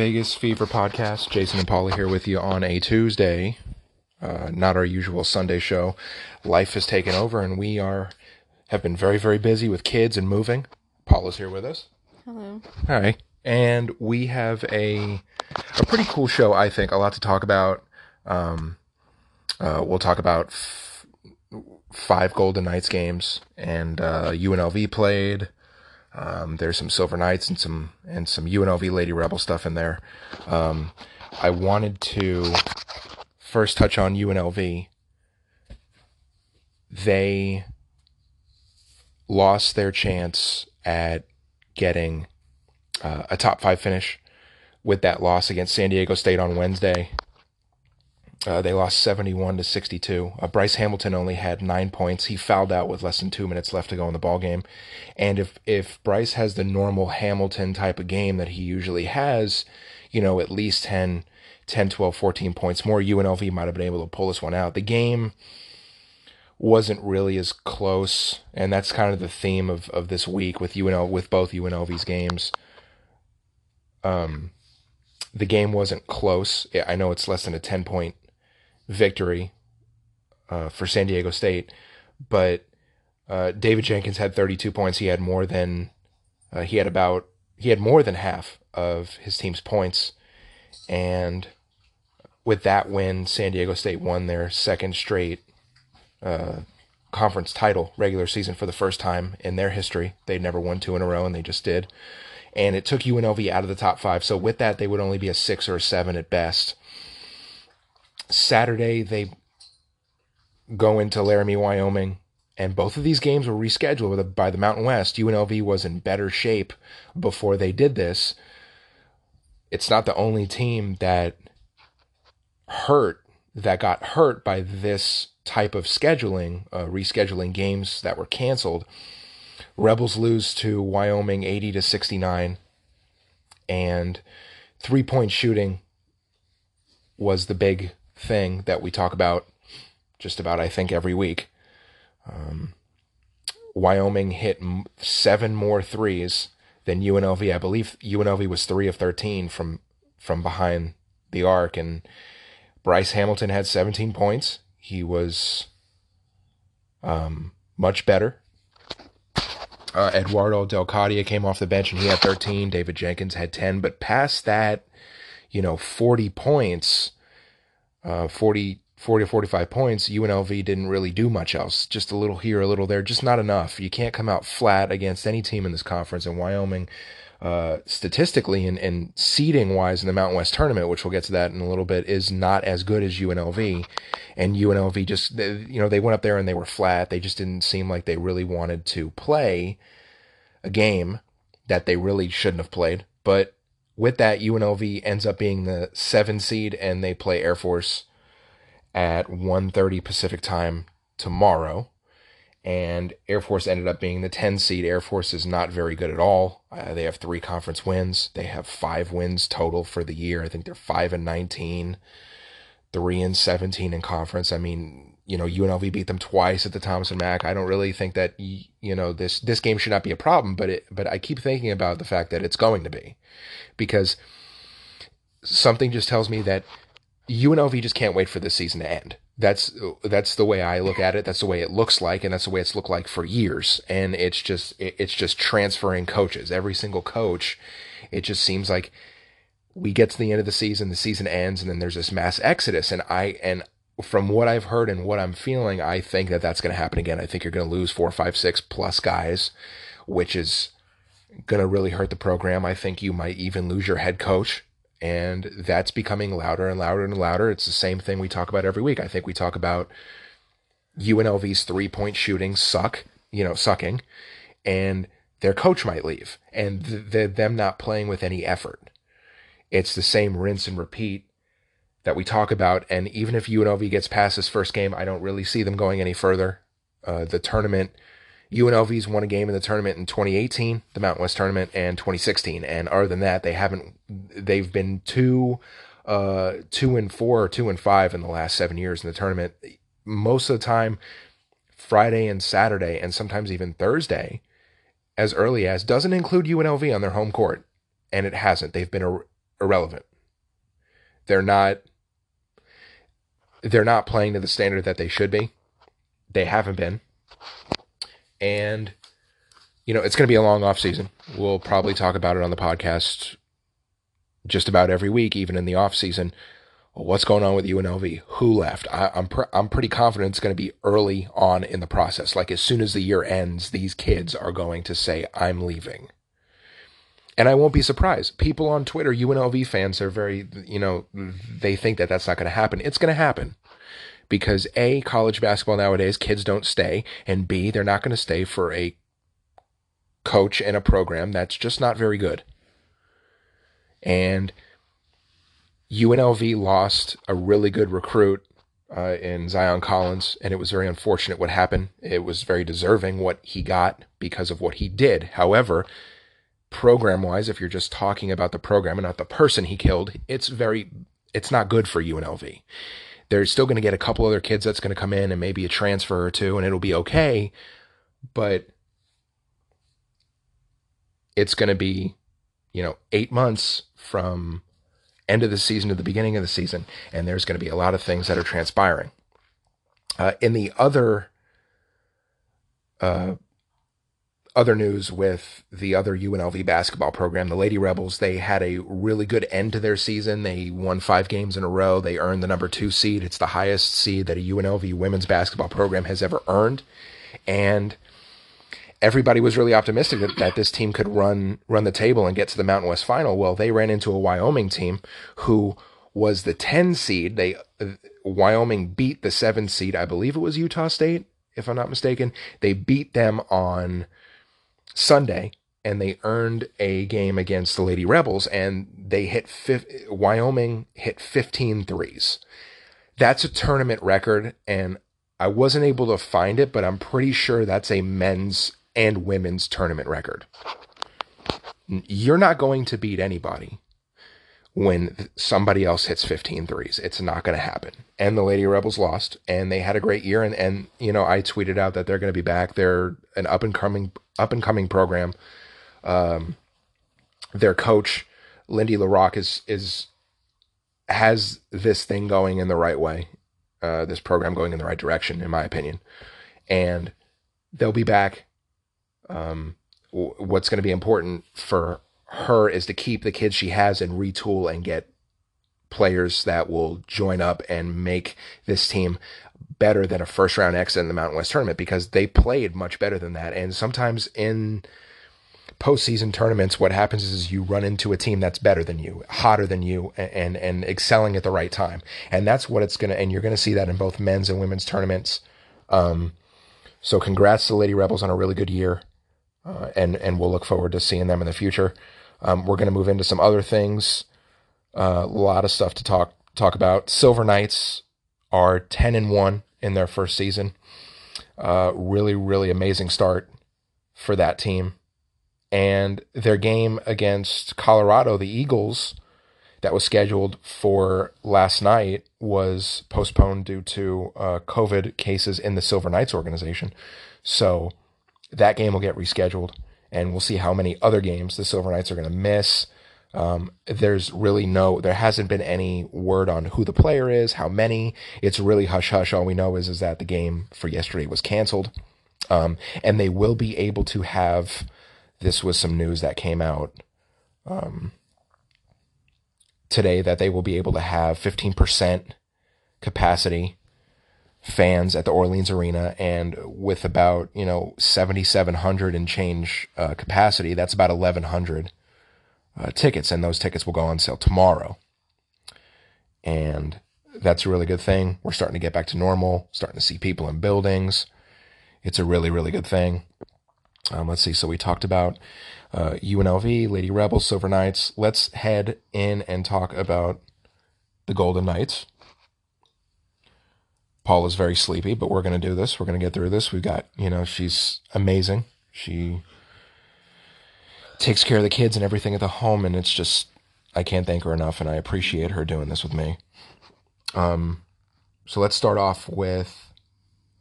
Vegas Fever podcast. Jason and Paula here with you on a Tuesday, uh, not our usual Sunday show. Life has taken over, and we are have been very, very busy with kids and moving. Paula's here with us. Hello. Hi, and we have a a pretty cool show. I think a lot to talk about. Um, uh, we'll talk about f- five Golden Knights games, and uh, UNLV played. Um, there's some Silver Knights and some and some UNLV Lady Rebel stuff in there. Um, I wanted to first touch on UNLV. They lost their chance at getting uh, a top five finish with that loss against San Diego State on Wednesday. Uh, they lost 71 to 62. Uh, Bryce Hamilton only had nine points. He fouled out with less than two minutes left to go in the ball game. And if if Bryce has the normal Hamilton type of game that he usually has, you know, at least 10, 10 12, 14 points more, UNLV might have been able to pull this one out. The game wasn't really as close, and that's kind of the theme of, of this week with UNL with both UNLV's games. Um, the game wasn't close. I know it's less than a 10 point victory uh, for San Diego State, but uh, David Jenkins had 32 points. He had more than uh, he had about he had more than half of his team's points, and with that win, San Diego State won their second straight uh, conference title regular season for the first time in their history. They'd never won two in a row, and they just did. And it took UNLV out of the top five. So with that, they would only be a six or a seven at best. Saturday they go into Laramie, Wyoming, and both of these games were rescheduled by the Mountain West. UNLV was in better shape before they did this. It's not the only team that hurt that got hurt by this type of scheduling, uh, rescheduling games that were canceled. Rebels lose to Wyoming 80 to 69 and three point shooting was the big thing that we talk about just about, I think, every week. Um, Wyoming hit seven more threes than UNLV. I believe UNLV was three of 13 from, from behind the arc. And Bryce Hamilton had 17 points. He was um, much better. Uh, Edoardo Del Cadia came off the bench and he had 13. David Jenkins had 10. But past that, you know, 40 points, uh, 40, 40 to 45 points, UNLV didn't really do much else. Just a little here, a little there, just not enough. You can't come out flat against any team in this conference. And Wyoming, uh, statistically and, and seeding wise in the Mountain West tournament, which we'll get to that in a little bit, is not as good as UNLV. And UNLV just, you know, they went up there and they were flat. They just didn't seem like they really wanted to play a game that they really shouldn't have played. But with that, UNLV ends up being the seven seed, and they play Air Force at 1.30 Pacific time tomorrow. And Air Force ended up being the 10 seed. Air Force is not very good at all. Uh, they have three conference wins. They have five wins total for the year. I think they're 5 and 19, 3 and 17 in conference. I mean, you know, UNLV beat them twice at the Thomas & Mack. I don't really think that you know this this game should not be a problem, but it but I keep thinking about the fact that it's going to be because something just tells me that UNLV just can't wait for this season to end. That's that's the way I look at it. That's the way it looks like, and that's the way it's looked like for years. And it's just it's just transferring coaches. Every single coach, it just seems like we get to the end of the season, the season ends, and then there's this mass exodus. And I and from what I've heard and what I'm feeling, I think that that's going to happen again. I think you're going to lose four, five, six plus guys, which is going to really hurt the program. I think you might even lose your head coach and that's becoming louder and louder and louder. It's the same thing we talk about every week. I think we talk about UNLV's three point shooting suck, you know, sucking, and their coach might leave, and th- them not playing with any effort. It's the same rinse and repeat that we talk about. And even if UNLV gets past this first game, I don't really see them going any further. Uh, the tournament UNLV's won a game in the tournament in 2018, the Mountain West tournament, and 2016. And other than that, they haven't. They've been two, uh, two and four or two and five in the last seven years in the tournament. Most of the time, Friday and Saturday, and sometimes even Thursday, as early as doesn't include UNLV on their home court, and it hasn't. They've been a, irrelevant. They're not they're not playing to the standard that they should be. They haven't been. And you know, it's going to be a long off season. We'll probably talk about it on the podcast just about every week, even in the off season. what's going on with UNLV? Who left? I, am pr- I'm pretty confident it's going to be early on in the process. Like as soon as the year ends, these kids are going to say, "I'm leaving." And I won't be surprised. People on Twitter, UNLV fans, are very, you know, they think that that's not going to happen. It's going to happen because A, college basketball nowadays, kids don't stay. And B, they're not going to stay for a coach and a program that's just not very good. And UNLV lost a really good recruit uh, in Zaon Collins, and it was very unfortunate what happened. It was very deserving what he got because of what he did. However, program wise, if you're just talking about the program and not the person he killed, it's very, it's not good for UNLV. They're still going to get a couple other kids that's going to come in and maybe a transfer or two, and it'll be okay. But it's going to be, you know, eight months from end of the season to the beginning of the season, and there's going to be a lot of things that are transpiring. Uh, in the other uh, other news with the other UNLV basketball program, the Lady Rebels, they had a really good end to their season. They won five games in a row. They earned the number two seed. It's the highest seed that a UNLV women's basketball program has ever earned. And everybody was really optimistic that, that this team could run run the table and get to the Mountain West final. Well, they ran into a Wyoming team who was the 10 seed. They Wyoming beat the 7 seed. I believe it was Utah State, if I'm not mistaken. They beat them on Sunday and they earned a game against the Lady Rebels and they hit Wyoming hit 15 threes. That's a tournament record and I wasn't able to find it, but I'm pretty sure that's a men's and women's tournament record. You're not going to beat anybody when somebody else hits 15 threes. It's not going to happen. And the Lady Rebels lost, and they had a great year. And, and you know, I tweeted out that they're going to be back. They're an up and coming up and coming program. Um, their coach, Lindy La Rocque, is is has this thing going in the right way. Uh, this program going in the right direction, in my opinion. And they'll be back. Um, what's going to be important for her is to keep the kids she has and retool and get players that will join up and make this team better than a first round exit in the Mountain West tournament because they played much better than that. And sometimes in postseason tournaments, what happens is you run into a team that's better than you, hotter than you, and and excelling at the right time. And that's what it's gonna. And you're gonna see that in both men's and women's tournaments. Um, so congrats to the Lady Rebels on a really good year, uh, and and we'll look forward to seeing them in the future. Um, we're gonna move into some other things. Uh, a lot of stuff to talk talk about. Silver Knights are ten and one in their first season. Uh, really, really amazing start for that team. And their game against Colorado, the Eagles, that was scheduled for last night was postponed due to uh, COVID cases in the Silver Knights organization. So that game will get rescheduled, and we'll see how many other games the Silver Knights are going to miss. Um, there's really no, there hasn't been any word on who the player is, how many. It's really hush hush. All we know is is that the game for yesterday was canceled, um, and they will be able to have. This was some news that came out um, today that they will be able to have 15% capacity fans at the Orleans Arena, and with about you know 7,700 and change uh, capacity, that's about 1,100 uh, tickets, and those tickets will go on sale tomorrow. And that's a really good thing. We're starting to get back to normal, starting to see people in buildings. It's a really, really good thing. Um, let's see. So we talked about uh, UNLV, Lady Rebels, Silver Knights. Let's head in and talk about the Golden Knights. Paul is very sleepy, but we're going to do this. We're going to get through this. We've got, you know, she's amazing. She takes care of the kids and everything at the home, and it's just I can't thank her enough, and I appreciate her doing this with me. Um, so let's start off with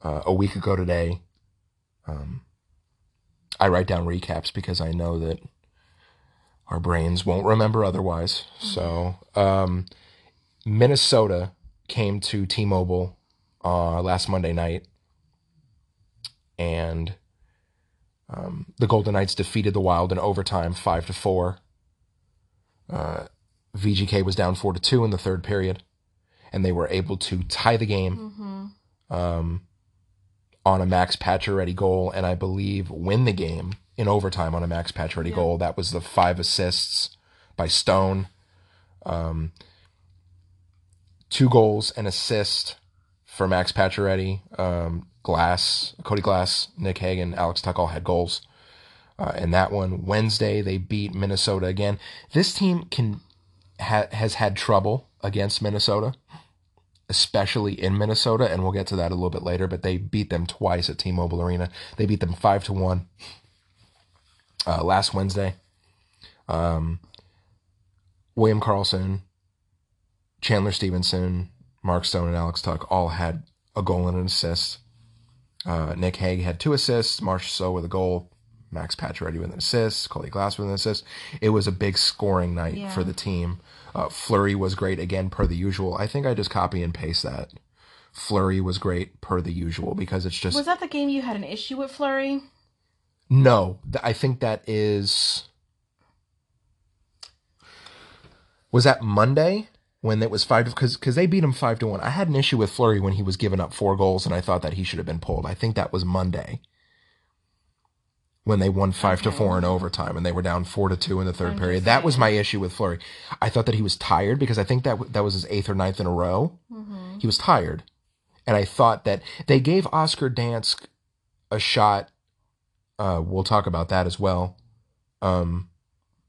uh, a week ago today. Um, I write down recaps because I know that our brains won't remember otherwise. So, um, Minnesota came to T-Mobile uh, last Monday night, and um, the Golden Knights defeated the Wild in overtime, five to four. Uh, VGK was down four to two in the third period, and they were able to tie the game um, on a Max Pacioretty goal, and I believe win the game in overtime on a Max Pacioretty Yeah. goal. That was the five assists by Stone, um, two goals and assist for Max Pacioretty. Um, Glass, Cody Glass, Nick Hague, Alex Tuch all had goals. Uh, and that one Wednesday they beat Minnesota again. This team can ha- has had trouble against Minnesota, especially in Minnesota, and we'll get to that a little bit later. But they beat them twice at T-Mobile Arena. They beat them five to one uh, last Wednesday. Um, William Karlsson, Chandler Stephenson, Mark Stone, and Alex Tuch all had a goal and an assist. Uh, Nick Hague had two assists, Marchessault with a goal, Max Pacioretty with an assist, Cody Glass with an assist. It was a big scoring night Yeah. for the team. Uh, Fleury was great again, per the usual. I think I just copy and paste that. Fleury was great per the usual because it's just Was that the game you had an issue with Fleury? no. th- I think that is. Was that Monday when it was five? Because because they beat him five to one. I had an issue with Fleury when he was giving up four goals, and I thought that he should have been pulled. I think that was Monday when they won five to four in overtime, and they were down four to two in the third period. That was my issue with Fleury. I thought that he was tired because I think that that was his eighth or ninth in a row. He was tired, and I thought that they gave Oscar Dansk a shot uh, we'll talk about that as well. Um,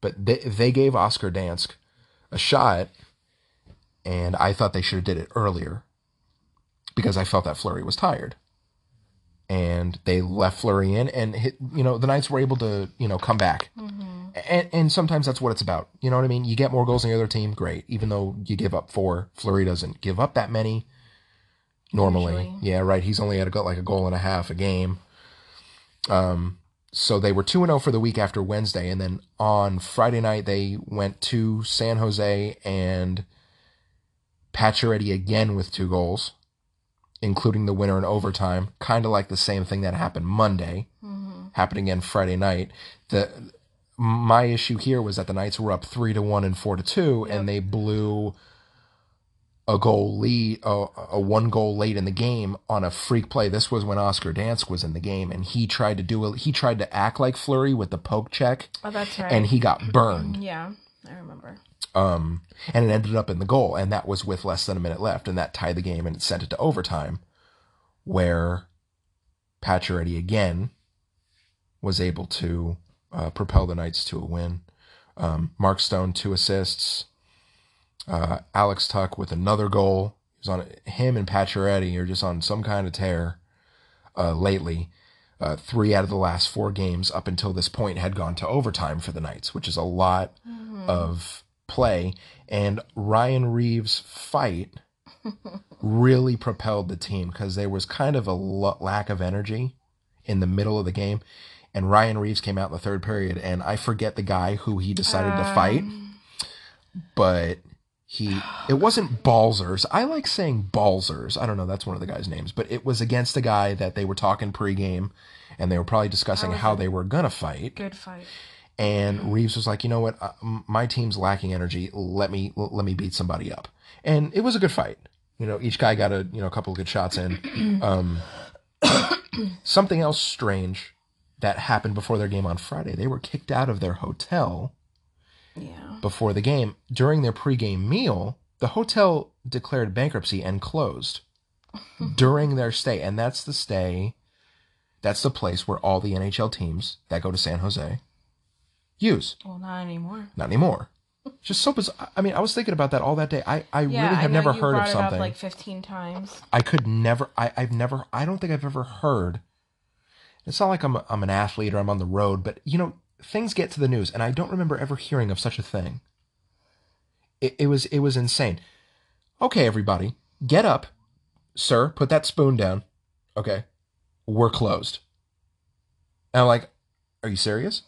but they they gave Oscar Dansk a shot, and I thought they should have did it earlier because I felt that Fleury was tired, and they left Fleury in, and hit, you know the Knights were able to you know come back, and and sometimes that's what it's about. You know what I mean? You get more goals than the other team, great. Even though you give up four, Fleury doesn't give up that many. Normally, Usually. yeah, right. He's only had a like a goal and a half a game. Um, so they were 2 0 for the week after Wednesday. And then on Friday night, they went to San Jose and Pacioretty again with two goals, including the winner in overtime. Kind of like the same thing that happened Monday, mm-hmm. happened again Friday night. The my issue here was that the Knights were up three to one and four to two, and they blew a goal lead, a, a one goal late in the game on a freak play. This was when Oscar Dansk was in the game, and he tried to do a, he tried to act like Fleury with the poke check, Oh, that's right. and he got burned. yeah, I remember. Um, and it ended up in the goal, and that was with less than a minute left, and that tied the game and it sent it to overtime, where Pacioretty again was able to uh, propel the Knights to a win. Um, Mark Stone two assists. Uh, Alex Tuch with another goal. He was on him and Pacioretty are just on some kind of tear uh, lately. Uh, three out of the last four games up until this point had gone to overtime for the Knights, which is a lot of play. And Ryan Reaves' fight really propelled the team because there was kind of a lo- lack of energy in the middle of the game. And Ryan Reaves came out in the third period, and I forget the guy who he decided to fight, um. but he it wasn't Balcers. I like saying Balcers. I don't know, that's one of the guy's names, but it was against a guy that they were talking pregame, and they were probably discussing how they were gonna fight. Good fight. And Reaves was like, you know what, uh, my team's lacking energy. Let me let me beat somebody up. And it was a good fight. You know, each guy got a you know a couple of good shots in. Um, something else strange that happened before their game on Friday. They were kicked out of their hotel Yeah. before the game. During their pregame meal, the hotel declared bankruptcy and closed during their stay. And that's the stay, that's the place where all the NHL teams that go to San Jose use. Well, not anymore. Not anymore. Just so bizarre. I mean, I was thinking about that all that day. I, I Yeah, really have know never heard of something. Like fifteen times. I could never. I, I've never. I don't think I've ever heard. It's not like I'm. I'm an athlete or I'm on the road, but you know, things get to the news, and I don't remember ever hearing of such a thing. It, it was. It was insane. Okay, everybody, get up, sir. Put that spoon down. Okay, we're closed. And I'm like, are you serious?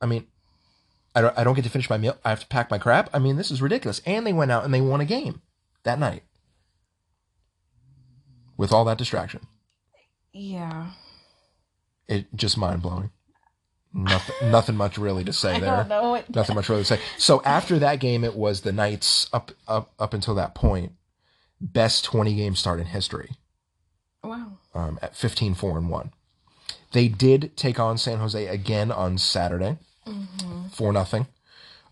I mean, I don't, I don't get to finish my meal. I have to pack my crap. I mean, this is ridiculous. And they went out and they won a game that night with all that distraction. Yeah. It just mind blowing. Nothing, nothing much really to say I there. don't know. What, Nothing much really to say. So after that game, it was the Knights up up up until that point best twenty game start in history Wow. um, at 15 4 and one. They did take on San Jose again on Saturday, four nothing.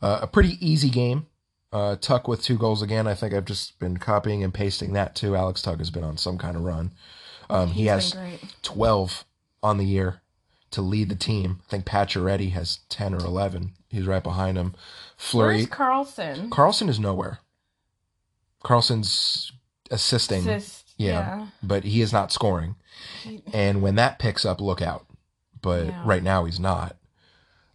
Uh, a pretty easy game. Uh, Tuch with two goals again. I think I've just been copying and pasting that too. Alex Tuch has been on some kind of run. Um, he has great. 12 on the year to lead the team. I think Pacioretty has 10 or 11. He's right behind him. Fleury. Where's Karlsson? Karlsson is nowhere. Karlsson's assisting, Assist. yeah, Yeah. but he is not scoring. He- And when that picks up, look out. But right now, he's not.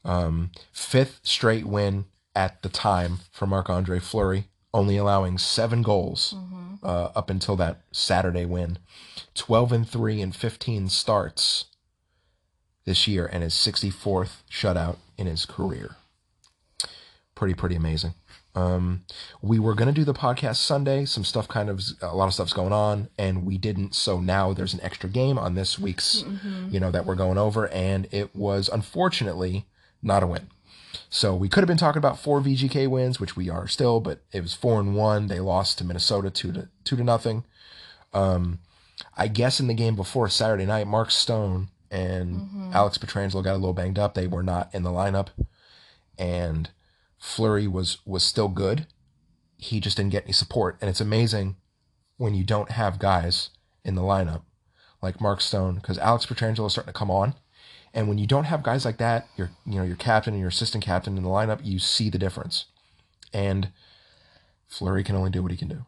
Um, fifth straight win at the time for Marc Andre Fleury, only allowing seven goals Mhm. uh, up until that Saturday win. 12 and 3 and 15 starts this year and his 64th shutout in his career. Pretty, pretty amazing. Um, we were going to do the podcast Sunday. Some stuff kind of, a lot of stuff's going on, and we didn't. So now there's an extra game on this week's, you know, that we're going over, and it was unfortunately not a win. So we could have been talking about four VGK wins, which we are still, but it was four and one. They lost to Minnesota two to two to nothing. Um, I guess in the game before Saturday night, Mark Stone and Alex Pietrangelo got a little banged up. They were not in the lineup, and Fleury was was still good. He just didn't get any support, and it's amazing when you don't have guys in the lineup like Mark Stone because Alex Pietrangelo is starting to come on. And when you don't have guys like that, your you know your captain and your assistant captain in the lineup, you see the difference. And Fleury can only do what he can do.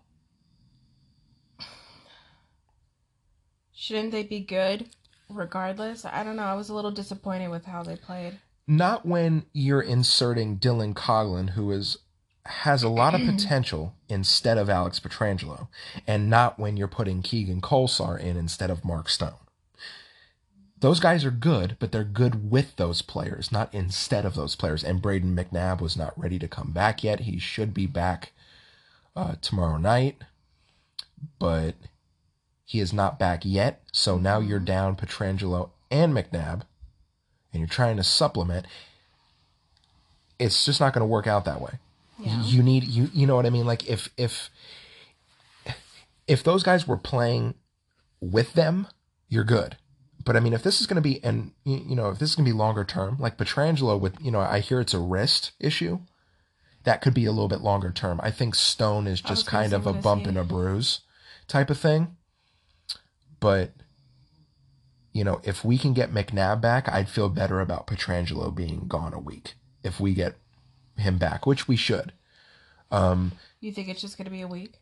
Shouldn't they be good regardless? I don't know. I was a little disappointed with how they played. Not when you're inserting Dylan Coghlan, who is has a lot of potential instead of Alex Pietrangelo, and not when you're putting Keegan Kolesar in instead of Mark Stone. Those guys are good, but they're good with those players, not instead of those players. And Brayden McNabb was not ready to come back yet. He should be back uh, tomorrow night, but he is not back yet. So now you're down Pietrangelo and McNabb, and you're trying to supplement. It's just not going to work out that way. Yeah. You need you you know what I mean? Like if if if those guys were playing with them, you're good. But I mean, if this is going to be, and you know, if this is going to be longer term, like Pietrangelo with, you know, I hear it's a wrist issue. That could be a little bit longer term. I think Stone is just kind of a bump and a bruise type of thing. But, you know, if we can get McNabb back, I'd feel better about Pietrangelo being gone a week. If we get him back, which we should. Um, You think it's just going to be a week?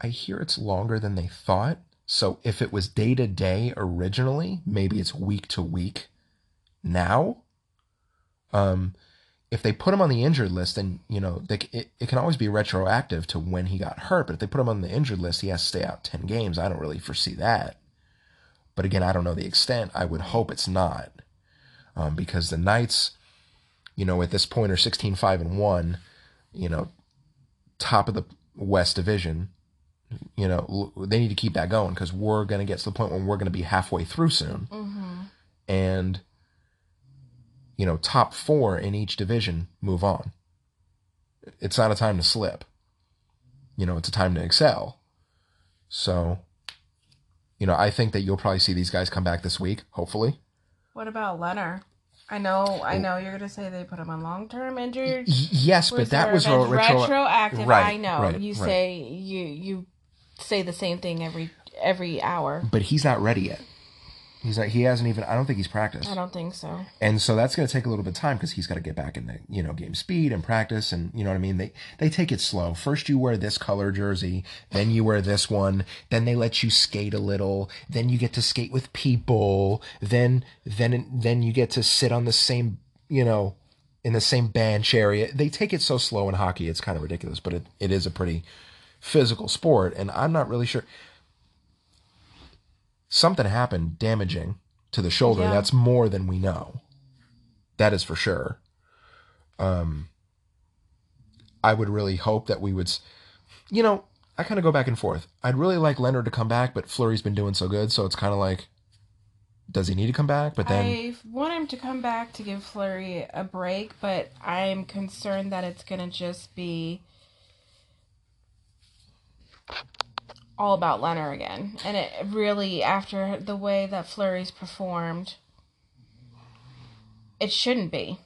I hear it's longer than they thought. So if it was day to day originally, maybe it's week to week now. Um, if they put him on the injured list, then you know they, it, it can always be retroactive to when he got hurt. But if they put him on the injured list, he has to stay out ten games. I don't really foresee that. But again, I don't know the extent. I would hope it's not, um, because the Knights, you know, at this point are 16-5 and one, you know, top of the West Division you know they need to keep that going because we're going to get to the point when we're going to be halfway through soon Mm-hmm. and you know top four in each division move on it's not a time to slip you know it's a time to excel so you know i think that you'll probably see these guys come back this week hopefully What about Lehner? I know, I know you're gonna say they put him on long term injured. Y- yes but that was reserve ro- and retro- retroactive. Right, I know. right, you right. say you you say the same thing every every hour. but he's not ready yet. He's not he hasn't even i don't think he's practiced. I don't think so. and so that's going to take a little bit of time because he's got to get back in the you know game speed and practice and you know what i mean? They they take it slow. First you wear this color jersey then you wear this one then they let you skate a little then you get to skate with people then then then you get to sit on the same you know in the same bench area. They take it so slow in hockey it's kind of ridiculous but it, it is a pretty physical sport and i'm not really sure something happened damaging to the shoulder Yeah. that's more than we know That is for sure. Um, I would really hope that we would, you know, I kind of go back and forth. I'd really like Lehner to come back, but Fleury's been doing so good, so it's kind of like, does he need to come back? But then, I want him to come back to give Fleury a break, but I'm concerned that it's going to just be all about Lehner again. And it really, after the way that Fleury's performed, it shouldn't be.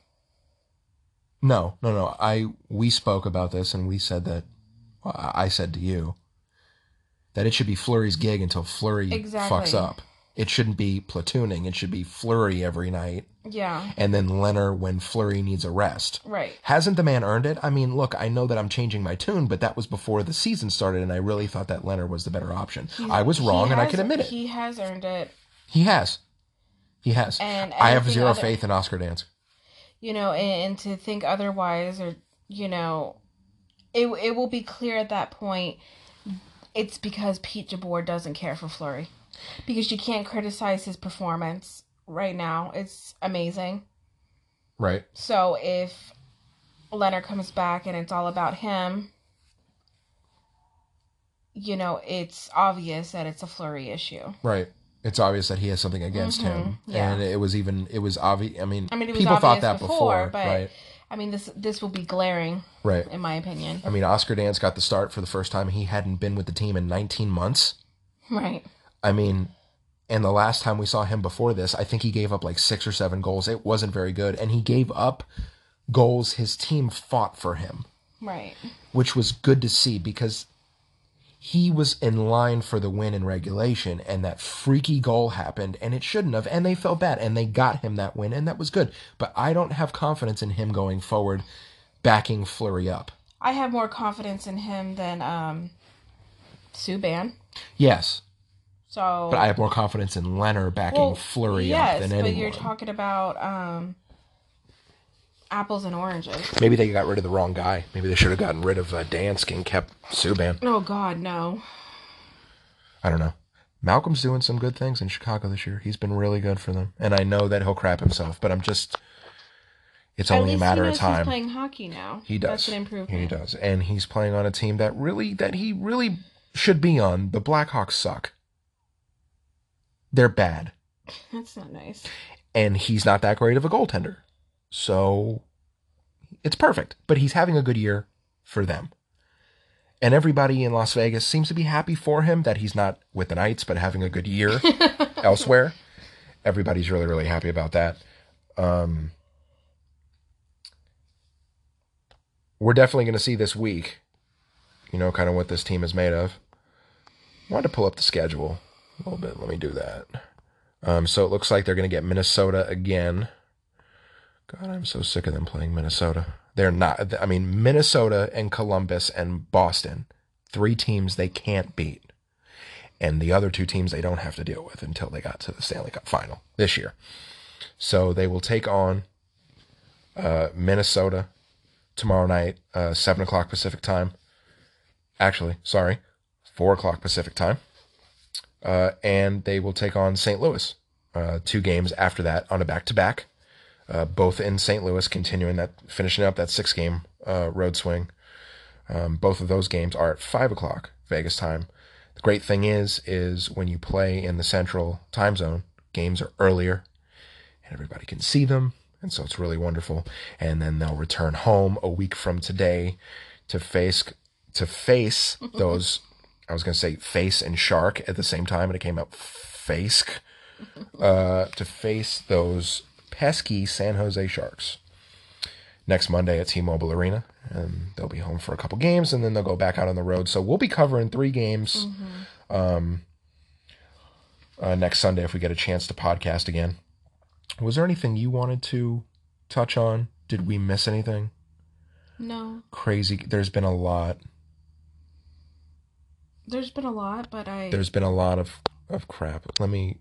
no, no, no. I we spoke about this, and we said that well, I I said to you that it should be Fleury's gig until Fleury Exactly. fucks up. It shouldn't be platooning. It should be Fleury every night, Yeah, and then Lehner when Fleury needs a rest. right. Hasn't the man earned it? I mean, look, I know that I'm changing my tune, but that was before the season started, and I really thought that Lehner was the better option. I was wrong, and I can admit it. He has earned it. He has. He has. And I have zero other- faith in Oscar Dansk. you know, and, and to think otherwise, or you know, it it will be clear at that point. It's because Pete DeBoer doesn't care for Fleury, because you can't criticize his performance right now. It's amazing. Right. So if Lehner comes back and it's all about him, you know, it's obvious that it's a Fleury issue. Right. It's obvious that he has something against him, Mm-hmm. yeah. and it was even it was obvious. I mean, I mean, people thought that before, before, but right? I mean, this this will be glaring, Right. in my opinion. I mean, Oscar Dansk got the start for the first time. He hadn't been with the team in 19 months. Right. I mean, and the last time we saw him before this, I think he gave up like six or seven goals. It wasn't very good, and he gave up goals his team fought for him. Right. which was good to see because he was in line for the win in regulation and that freaky goal happened and it shouldn't have and they felt bad and they got him that win and that was good but i don't have confidence in him going forward backing fleury up I have more confidence in him than um Subban. yes So but i have more confidence in lehner backing well, fleury yes, up than anyone. but anyone you're talking about um apples and oranges. maybe they got rid of the wrong guy maybe they should have gotten rid of uh, dansk and kept subban Oh God, no. i don't know malcolm's doing some good things in chicago this year he's been really good for them and i know that he'll crap himself but i'm just it's At only a matter he of time He's playing hockey now. He does. That's an improvement. He does, and he's playing on a team that really that he really should be on. The Blackhawks suck. They're bad, That's not nice. and he's not that great of a goaltender. So it's perfect. But he's having a good year for them. And everybody in Las Vegas seems to be happy for him that he's not with the Knights, but having a good year elsewhere. Everybody's really, really happy about that. Um, we're definitely going to see this week, you know, kind of what this team is made of. I wanted to pull up the schedule a little bit. Let me do that. Um, so it looks like they're going to get Minnesota again. God, I'm so sick of them playing Minnesota. They're not. I mean, Minnesota and Columbus and Boston, three teams they can't beat, and the other two teams they don't have to deal with until they got to the Stanley Cup final this year. So they will take on uh, Minnesota tomorrow night, uh, seven o'clock Pacific time. Actually, sorry, four o'clock Pacific time. Uh, and they will take on St. Louis. Uh, two games after that on a back to back, both in St. Louis, continuing that, finishing up that six game uh, road swing. Um, both of those games are at five o'clock Vegas time. The great thing is, is when you play in the central time zone, games are earlier, and everybody can see them, and so it's really wonderful. And then they'll return home a week from today to face to face those. I was going to say face and shark at the same time, and it came out face uh, to face those pesky San Jose Sharks next Monday at T-Mobile Arena, and they'll be home for a couple games, and then they'll go back out on the road. So we'll be covering three games um, uh, next Sunday if we get a chance to podcast again. Was there anything you wanted to touch on? Did we miss anything No, crazy? There's been a lot. There's been a lot, but I There's been a lot of of crap. Let me.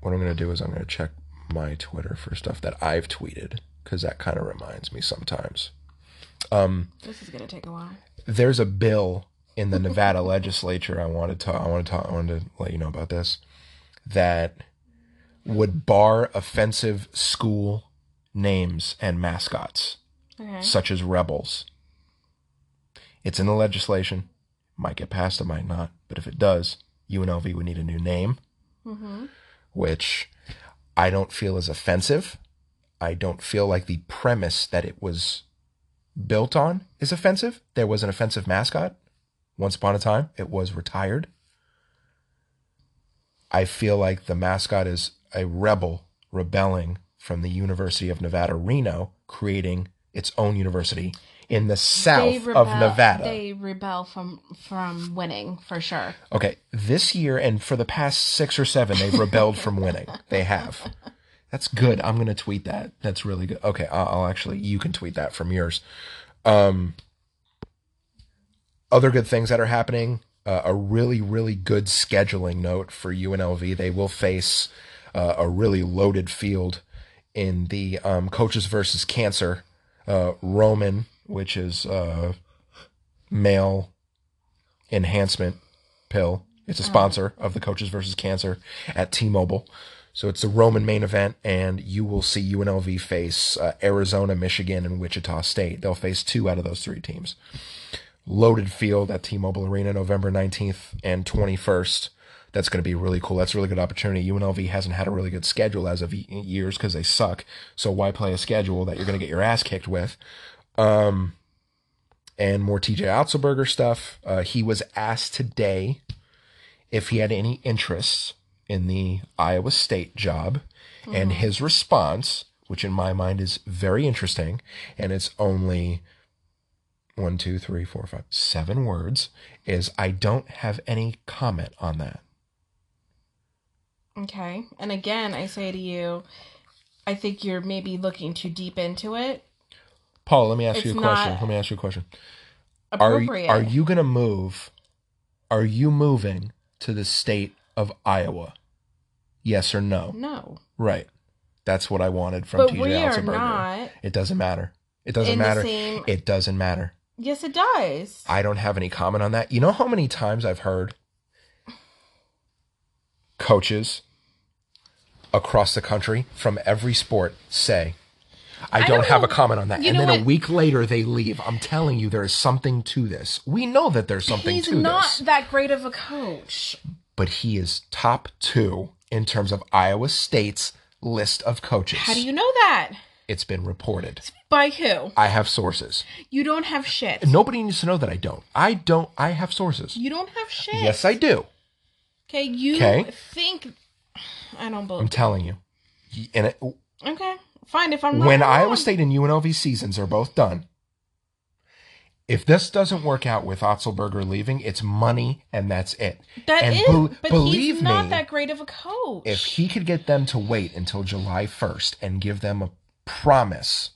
What I'm gonna do is I'm gonna check my Twitter for stuff that I've tweeted because that kind of reminds me sometimes. Um, this is gonna take a while. there's a bill in the Nevada legislature. I wanted to I want to talk, I wanted to let you know about this that would bar offensive school names and mascots, Okay. such as rebels. It's in the legislation. Might get passed, it might not. But if it does, UNLV would need a new name, Mm-hmm. which I don't feel is offensive. I don't feel like the premise that it was built on is offensive. There was an offensive mascot. Once upon a time, it was retired. I feel like the mascot is a rebel rebelling from the University of Nevada, Reno, creating its own university in the south of Nevada. They rebel from from winning for sure. Okay, this year and for the past six or seven, they've rebelled from winning. They have. That's good. I'm gonna tweet that. That's really good. Okay, I'll, I'll actually. You can tweet that from yours. Um, other good things that are happening. Uh, a really, really good scheduling note for UNLV. They will face uh, a really loaded field in the um, coaches versus cancer. Uh, Roman, which is uh, male enhancement pill. It's a sponsor of the Coaches versus Cancer at T-Mobile. So it's the Roman main event, and you will see UNLV face uh, Arizona, Michigan, and Wichita State. They'll face two out of those three teams. Loaded field at T-Mobile Arena, November 19th and 21st. That's going to be really cool. That's a really good opportunity. UNLV hasn't had a really good schedule as of years because they suck. So why play a schedule that you're going to get your ass kicked with? Um, and more TJ Otzelberger stuff. Uh, he was asked today if he had any interests in the Iowa State job, and his response, which in my mind is very interesting, and it's only one, two, three, four, five, seven words, is I don't have any comment on that. Okay. And again, I say to you, I think you're maybe looking too deep into it. Paul, let me ask It's you a question. Let me ask you a question. Are Appropriate. are you gonna move? Are you moving to the state of Iowa? Yes or no? No. Right. That's what I wanted from But TJ we are not It doesn't matter. It doesn't matter. same- It doesn't matter. Yes, it does. I don't have any comment on that. You know how many times I've heard coaches across the country from every sport say, I I don't don't have a comment on that. you And then a week later they leave. I'm telling you, there is something to this. We know that there's something He's to this. He's not that great of a coach. But he is top two in terms of Iowa State's list of coaches. How do you know that? It's been reported. By who? I have sources. You don't have shit. Nobody needs to know that I don't. I don't. I have sources. You don't have shit. Yes, I do. Okay, you 'Kay. think I don't believe. I'm telling you. And it, Okay, fine. If I'm not when wrong. Iowa State and UNLV seasons are both done, if this doesn't work out with Otzelberger leaving, it's money and that's it. that and is, bel- but believe he's not me, that great of a coach. If he could get them to wait until July 1st and give them a promise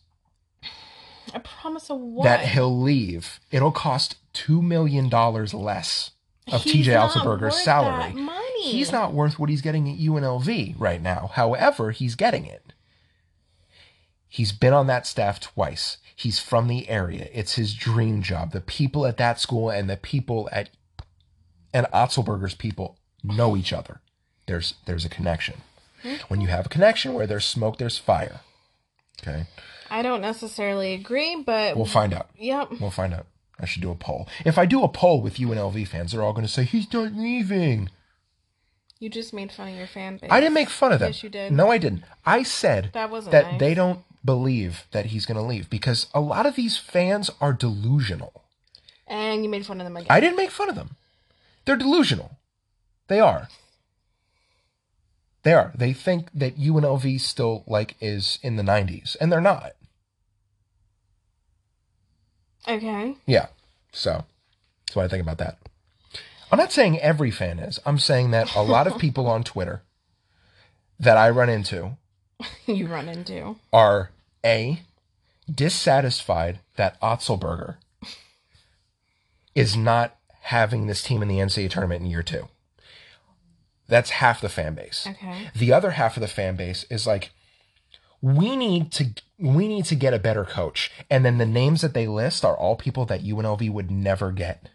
I promise a what? that he'll leave, it'll cost $2 million less of He's TJ Otzelberger's salary. that money. He's not worth what he's getting at UNLV right now. However, he's getting it. He's been on that staff twice. He's from the area. It's his dream job. The people at that school and the people at and Otzelberger's people know each other. There's there's a connection. Hmm? When you have a connection where there's smoke, there's fire. Okay. I don't necessarily agree, but We'll find out. yep. We'll find out. I should do a poll. If I do a poll with UNLV fans, they're all going to say he's not leaving. You just made fun of your fan base. I didn't make fun of them. Yes, you did. No, I didn't. I said That wasn't that nice. they don't believe that he's going to leave because a lot of these fans are delusional. And you made fun of them again. I didn't make fun of them. They're delusional. They are. They are. They think that UNLV still like is in the 90s and they're not. okay. Yeah. So that's what I think about that. I'm not saying every fan is. I'm saying that a lot of people on Twitter that I run into you run into. are A, dissatisfied that Otzelberger is not having this team in the NCAA tournament in year two. That's half the fan base. Okay. The other half of the fan base is like, we need to we need to get a better coach. And then the names that they list are all people that UNLV would never get.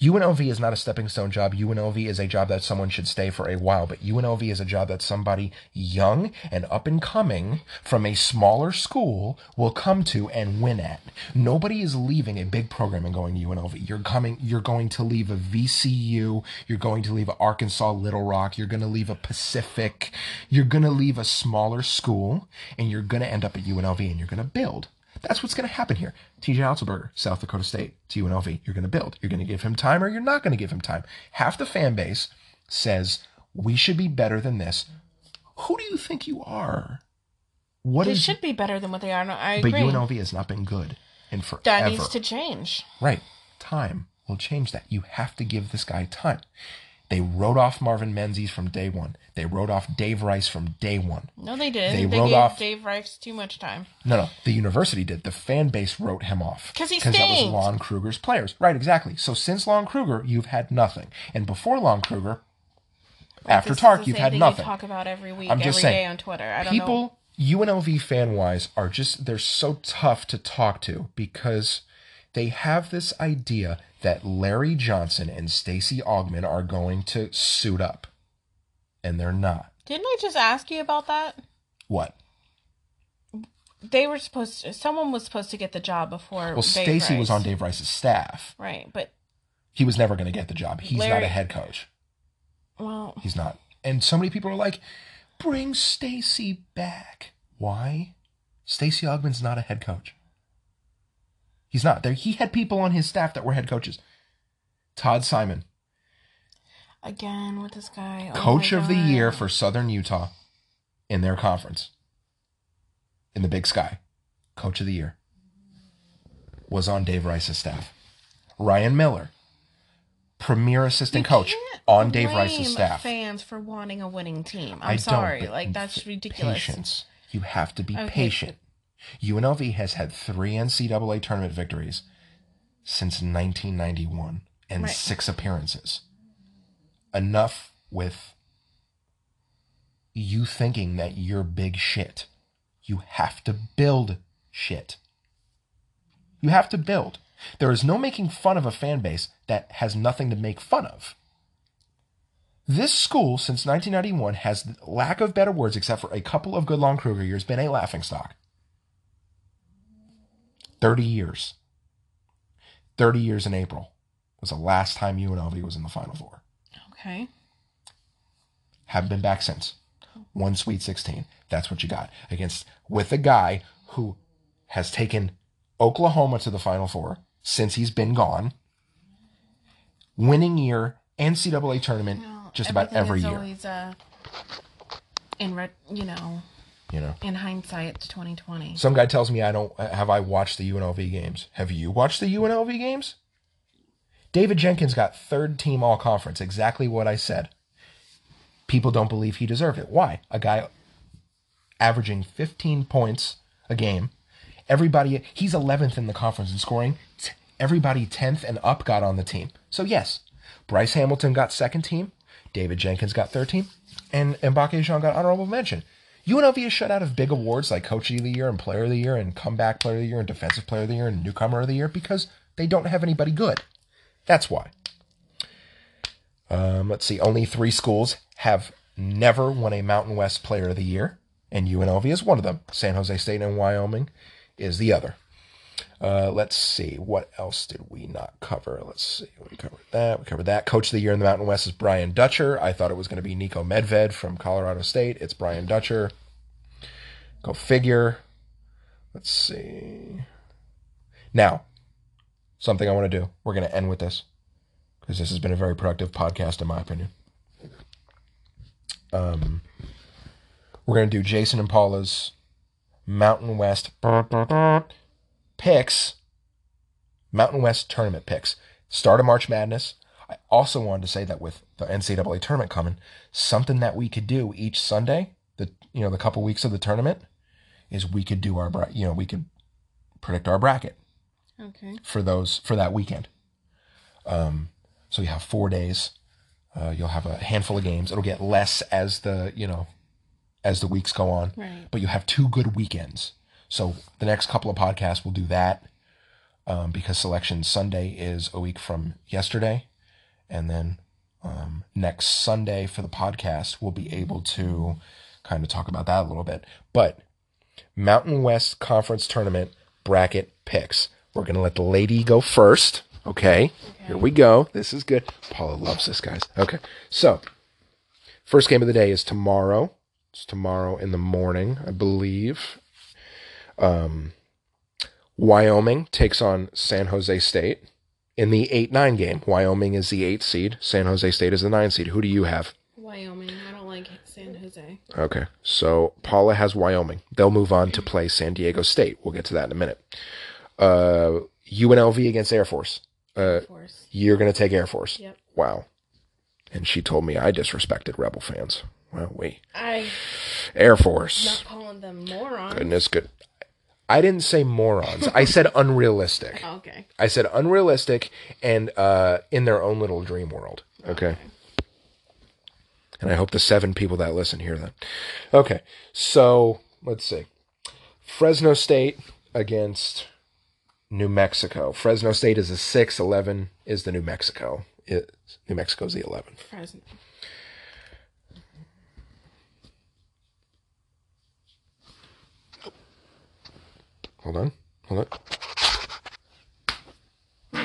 UNLV is not a stepping stone job. UNLV is a job that someone should stay for a while, but UNLV is a job that somebody young and up and coming from a smaller school will come to and win at. Nobody is leaving a big program and going to UNLV. You're coming, you're going to leave a VCU, you're going to leave Arkansas Little Rock, you're going to leave a Pacific, you're going to leave a smaller school, and you're going to end up at UNLV and you're going to build. That's what's going to happen here. TJ Otzelberger, South Dakota State, to UNLV. You're going to build. You're going to give him time or you're not going to give him time. Half the fan base says, we should be better than this. Who do you think you are? What They is? should be better than what they are. No, I but agree. UNLV has not been good in forever. that needs to change. Right. Time will change that. You have to give this guy time. They wrote off Marvin Menzies from day one. They wrote off Dave Rice from day one. No, they didn't. They They, wrote gave off- Dave Rice too much time. No, no, the university did. The fan base wrote him off 'Cause he because that was. Lon Kruger's players. Right, exactly. So since Lon Kruger, you've had nothing, and before Lon Kruger, after Tark, you've had thing nothing. You talk about every week, I'm every just day saying, on Twitter. I don't know. People, UNLV fan wise, are just they're so tough to talk to because they have this idea that Larry Johnson and Stacey Augmon are going to suit up, and they're not. Didn't I just ask you about that? What? They were supposed to. Someone was supposed to get the job before. Well, Stacey was on Dave Rice's staff. Right, but He was never going to get the job. He's not a head coach. well, He's not. And so many people are like, bring Stacey back. Why? Stacey Augmon's not a head coach. He's not. There he had people on his staff that were head coaches. Todd Simon, again with this guy. Oh coach of the year for Southern Utah in their conference. In the Big Sky. Coach of the year. Was on Dave Rice's staff. Ryan Miller, premier assistant You coach can't on Dave blame Rice's staff. Fans for wanting a winning team. I'm I don't, sorry, but like that's ridiculous. Patience. You have to be Okay. patient. UNLV has had three NCAA tournament victories since 1991 and Right. six appearances. Enough with you thinking that you're big shit. You have to build shit. You have to build. There is no making fun of a fan base that has nothing to make fun of. This school, since 1991, has, lack of better words, except for a couple of good Lon Kruger years, been a laughingstock. 30 years. 30 years in April was the last time UNLV was in the Final Four. Okay. Haven't been back since. One Sweet 16. That's what you got. Against, with a guy who has taken Oklahoma to the Final Four since he's been gone. Winning year, NCAA tournament, Well, just about every year. Always, uh, in re- you know, You know. in hindsight, it's 2020. Some guy tells me I don't have I watched the UNLV games. Have you watched the UNLV games? David Jenkins got third team all conference, exactly what I said. People don't believe he deserved it. Why? A guy averaging 15 points a game. Everybody he's 11th in the conference in scoring. Everybody 10th and up got on the team. So yes, Bryce Hamilton got second team, David Jenkins got third team, and Mbacke Diong got honorable mention. UNLV is shut out of big awards like Coach of the Year and Player of the Year and Comeback Player of the Year and Defensive Player of the Year and Newcomer of the Year because they don't have anybody good. That's why. Um, let's see. Only three schools have never won a Mountain West Player of the Year, and UNLV is one of them. San Jose State and Wyoming is the other. Uh, let's see. What else did we not cover? Let's see. We covered that. We covered that. Coach of the Year in the Mountain West is Brian Dutcher. I thought it was going to be Niko Medved from Colorado State. It's Brian Dutcher. Go figure. Let's see. Now, something I want to do. We're going to end with this because this has been a very productive podcast, in my opinion. Um, we're going to do Jason and Paula's Mountain West picks, Mountain West tournament picks. Start of March Madness. I also wanted to say that with the NCAA tournament coming, something that we could do each Sunday, the you know the couple weeks of the tournament, is we could do our you know we could predict our bracket Okay. for those for that weekend. Um, so you have four days. Uh, you'll have a handful of games. It'll get less as the you know as the weeks go on. Right. But you have two good weekends. So the next couple of podcasts will do that. um, because Selection Sunday is a week from yesterday. And then um, next Sunday for the podcast, we'll be able to kind of talk about that a little bit. But Mountain West Conference Tournament bracket picks. We're going to let the lady go first. Okay. Here we go. This is good. Paula loves this, guys. Okay. So, first game of the day is tomorrow. It's tomorrow in the morning, I believe. Um, Wyoming takes on San Jose State in the 8 9 game. Wyoming is the 8 seed, San Jose State is the 9 seed. Who do you have? Wyoming. I don't like San Jose. Okay. So Paula has Wyoming. They'll move on to play San Diego State. We'll get to that in a minute. Uh, UNLV against Air Force. Uh, Of course. you're going to take Air Force. Yep. Wow. And she told me I disrespected Rebel fans. Well, we. I Air Force. not calling them morons. Goodness good. I didn't say morons. I said unrealistic. Oh, okay. I said unrealistic and uh, in their own little dream world. Okay. And I hope the seven people that listen hear that. Okay. So let's see. Fresno State against New Mexico. Fresno State is a 6, 11 is the New Mexico. It, New Mexico's the 11. Fresno. Hold on. Hold on.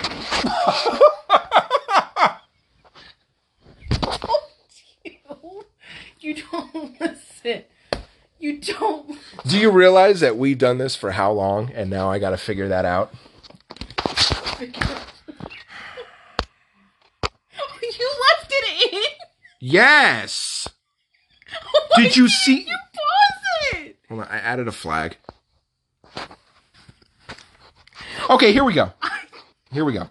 You don't listen. You don't. Do you realize that we've done this for how long and now I got to figure that out? you left it in. Yes. Did you see? You pause it. Hold on, I added a flag. Okay, here we go. Here we go.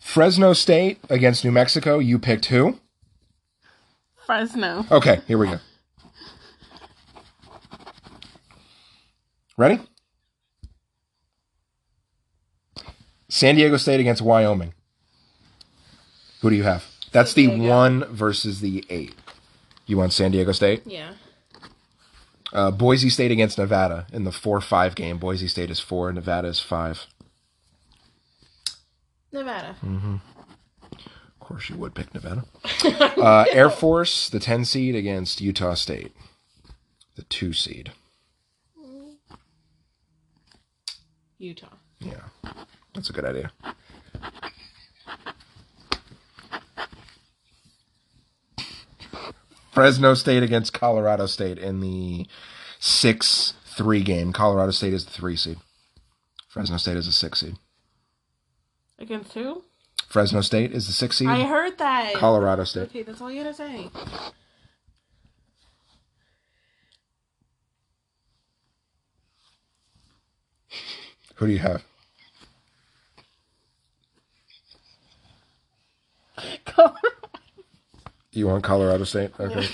Fresno State against New Mexico. You picked who? Fresno. Okay, here we go. Ready? San Diego State against Wyoming. Who do you have? That's the Diego. one versus the eight. You want San Diego State? Yeah. Uh, Boise State against Nevada in the 4 5 game. Boise State is 4, Nevada is 5. Nevada. Of course, you would pick Nevada. Uh, Air Force, the 10 seed against Utah State, the 2 seed. Utah. Yeah, that's a good idea. Fresno State against Colorado State in the 6 3 game. Colorado State is the 3 seed. Fresno State is a 6 seed. Against who? Fresno State is the 6 seed. I heard that. Colorado State. Okay, that's all you gotta say. Who do you have? You want Colorado State? Okay.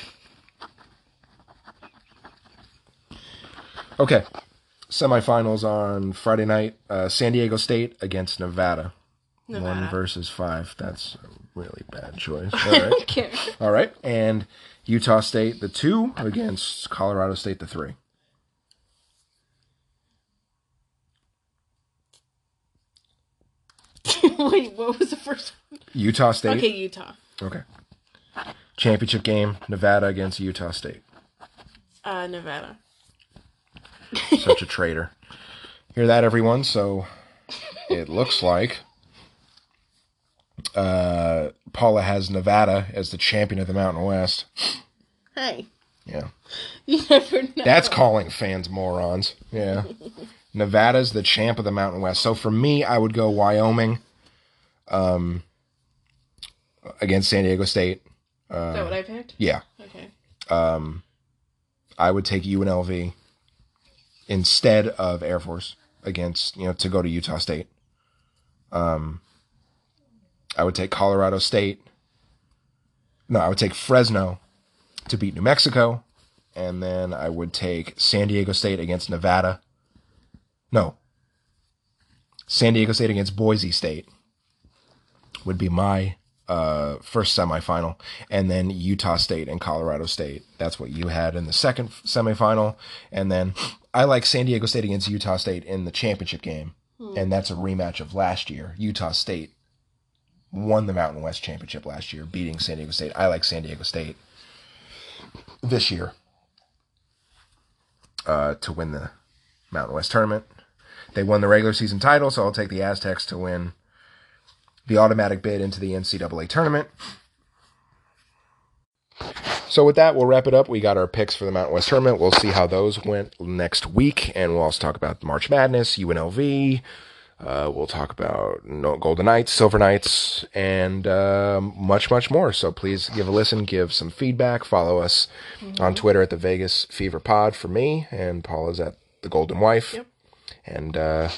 Okay. Semifinals on Friday night. Uh, San Diego State against Nevada. One versus five. That's a really bad choice. All right. All right. And Utah State, the two, against Colorado State, the three. Wait, what was the first one? Utah State. Okay, Utah. Okay. Championship game, Nevada against Utah State. Uh, Nevada. Such a traitor. Hear that, everyone? So it looks like uh, Paula has Nevada as the champion of the Mountain West. Hey, Yeah. you never know. That's calling fans morons. Yeah. Nevada's the champ of the Mountain West. So for me, I would go Wyoming um, against San Diego State. Is that what I picked? Yeah. Okay. Um, I would take UNLV instead of Air Force against, you know, to go to Utah State. Um, I would take Colorado State. No, I would take Fresno to beat New Mexico. And then I would take San Diego State against Nevada. No. San Diego State against Boise State would be my uh, first semifinal, and then Utah State and Colorado State. That's what you had in the second semifinal, and then I like San Diego State against Utah State in the championship game, and that's a rematch of last year. Utah State won the Mountain West championship last year, beating San Diego State. I like San Diego State this year uh, to win the Mountain West tournament. They won the regular season title, so I'll take the Aztecs to win the automatic bid into the NCAA tournament. So with that, we'll wrap it up. We got our picks for the Mountain West tournament. We'll see how those went next week, and we'll also talk about March Madness, UNLV. Uh, we'll talk about Golden Knights, Silver Knights, and um, much, much more. So please give a listen, give some feedback. Follow us on Twitter at the Vegas Fever Pod for me, and Paula's at the Golden Wife. Yep. And uh,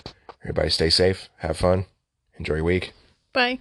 everybody stay safe, have fun, enjoy your week. Bye.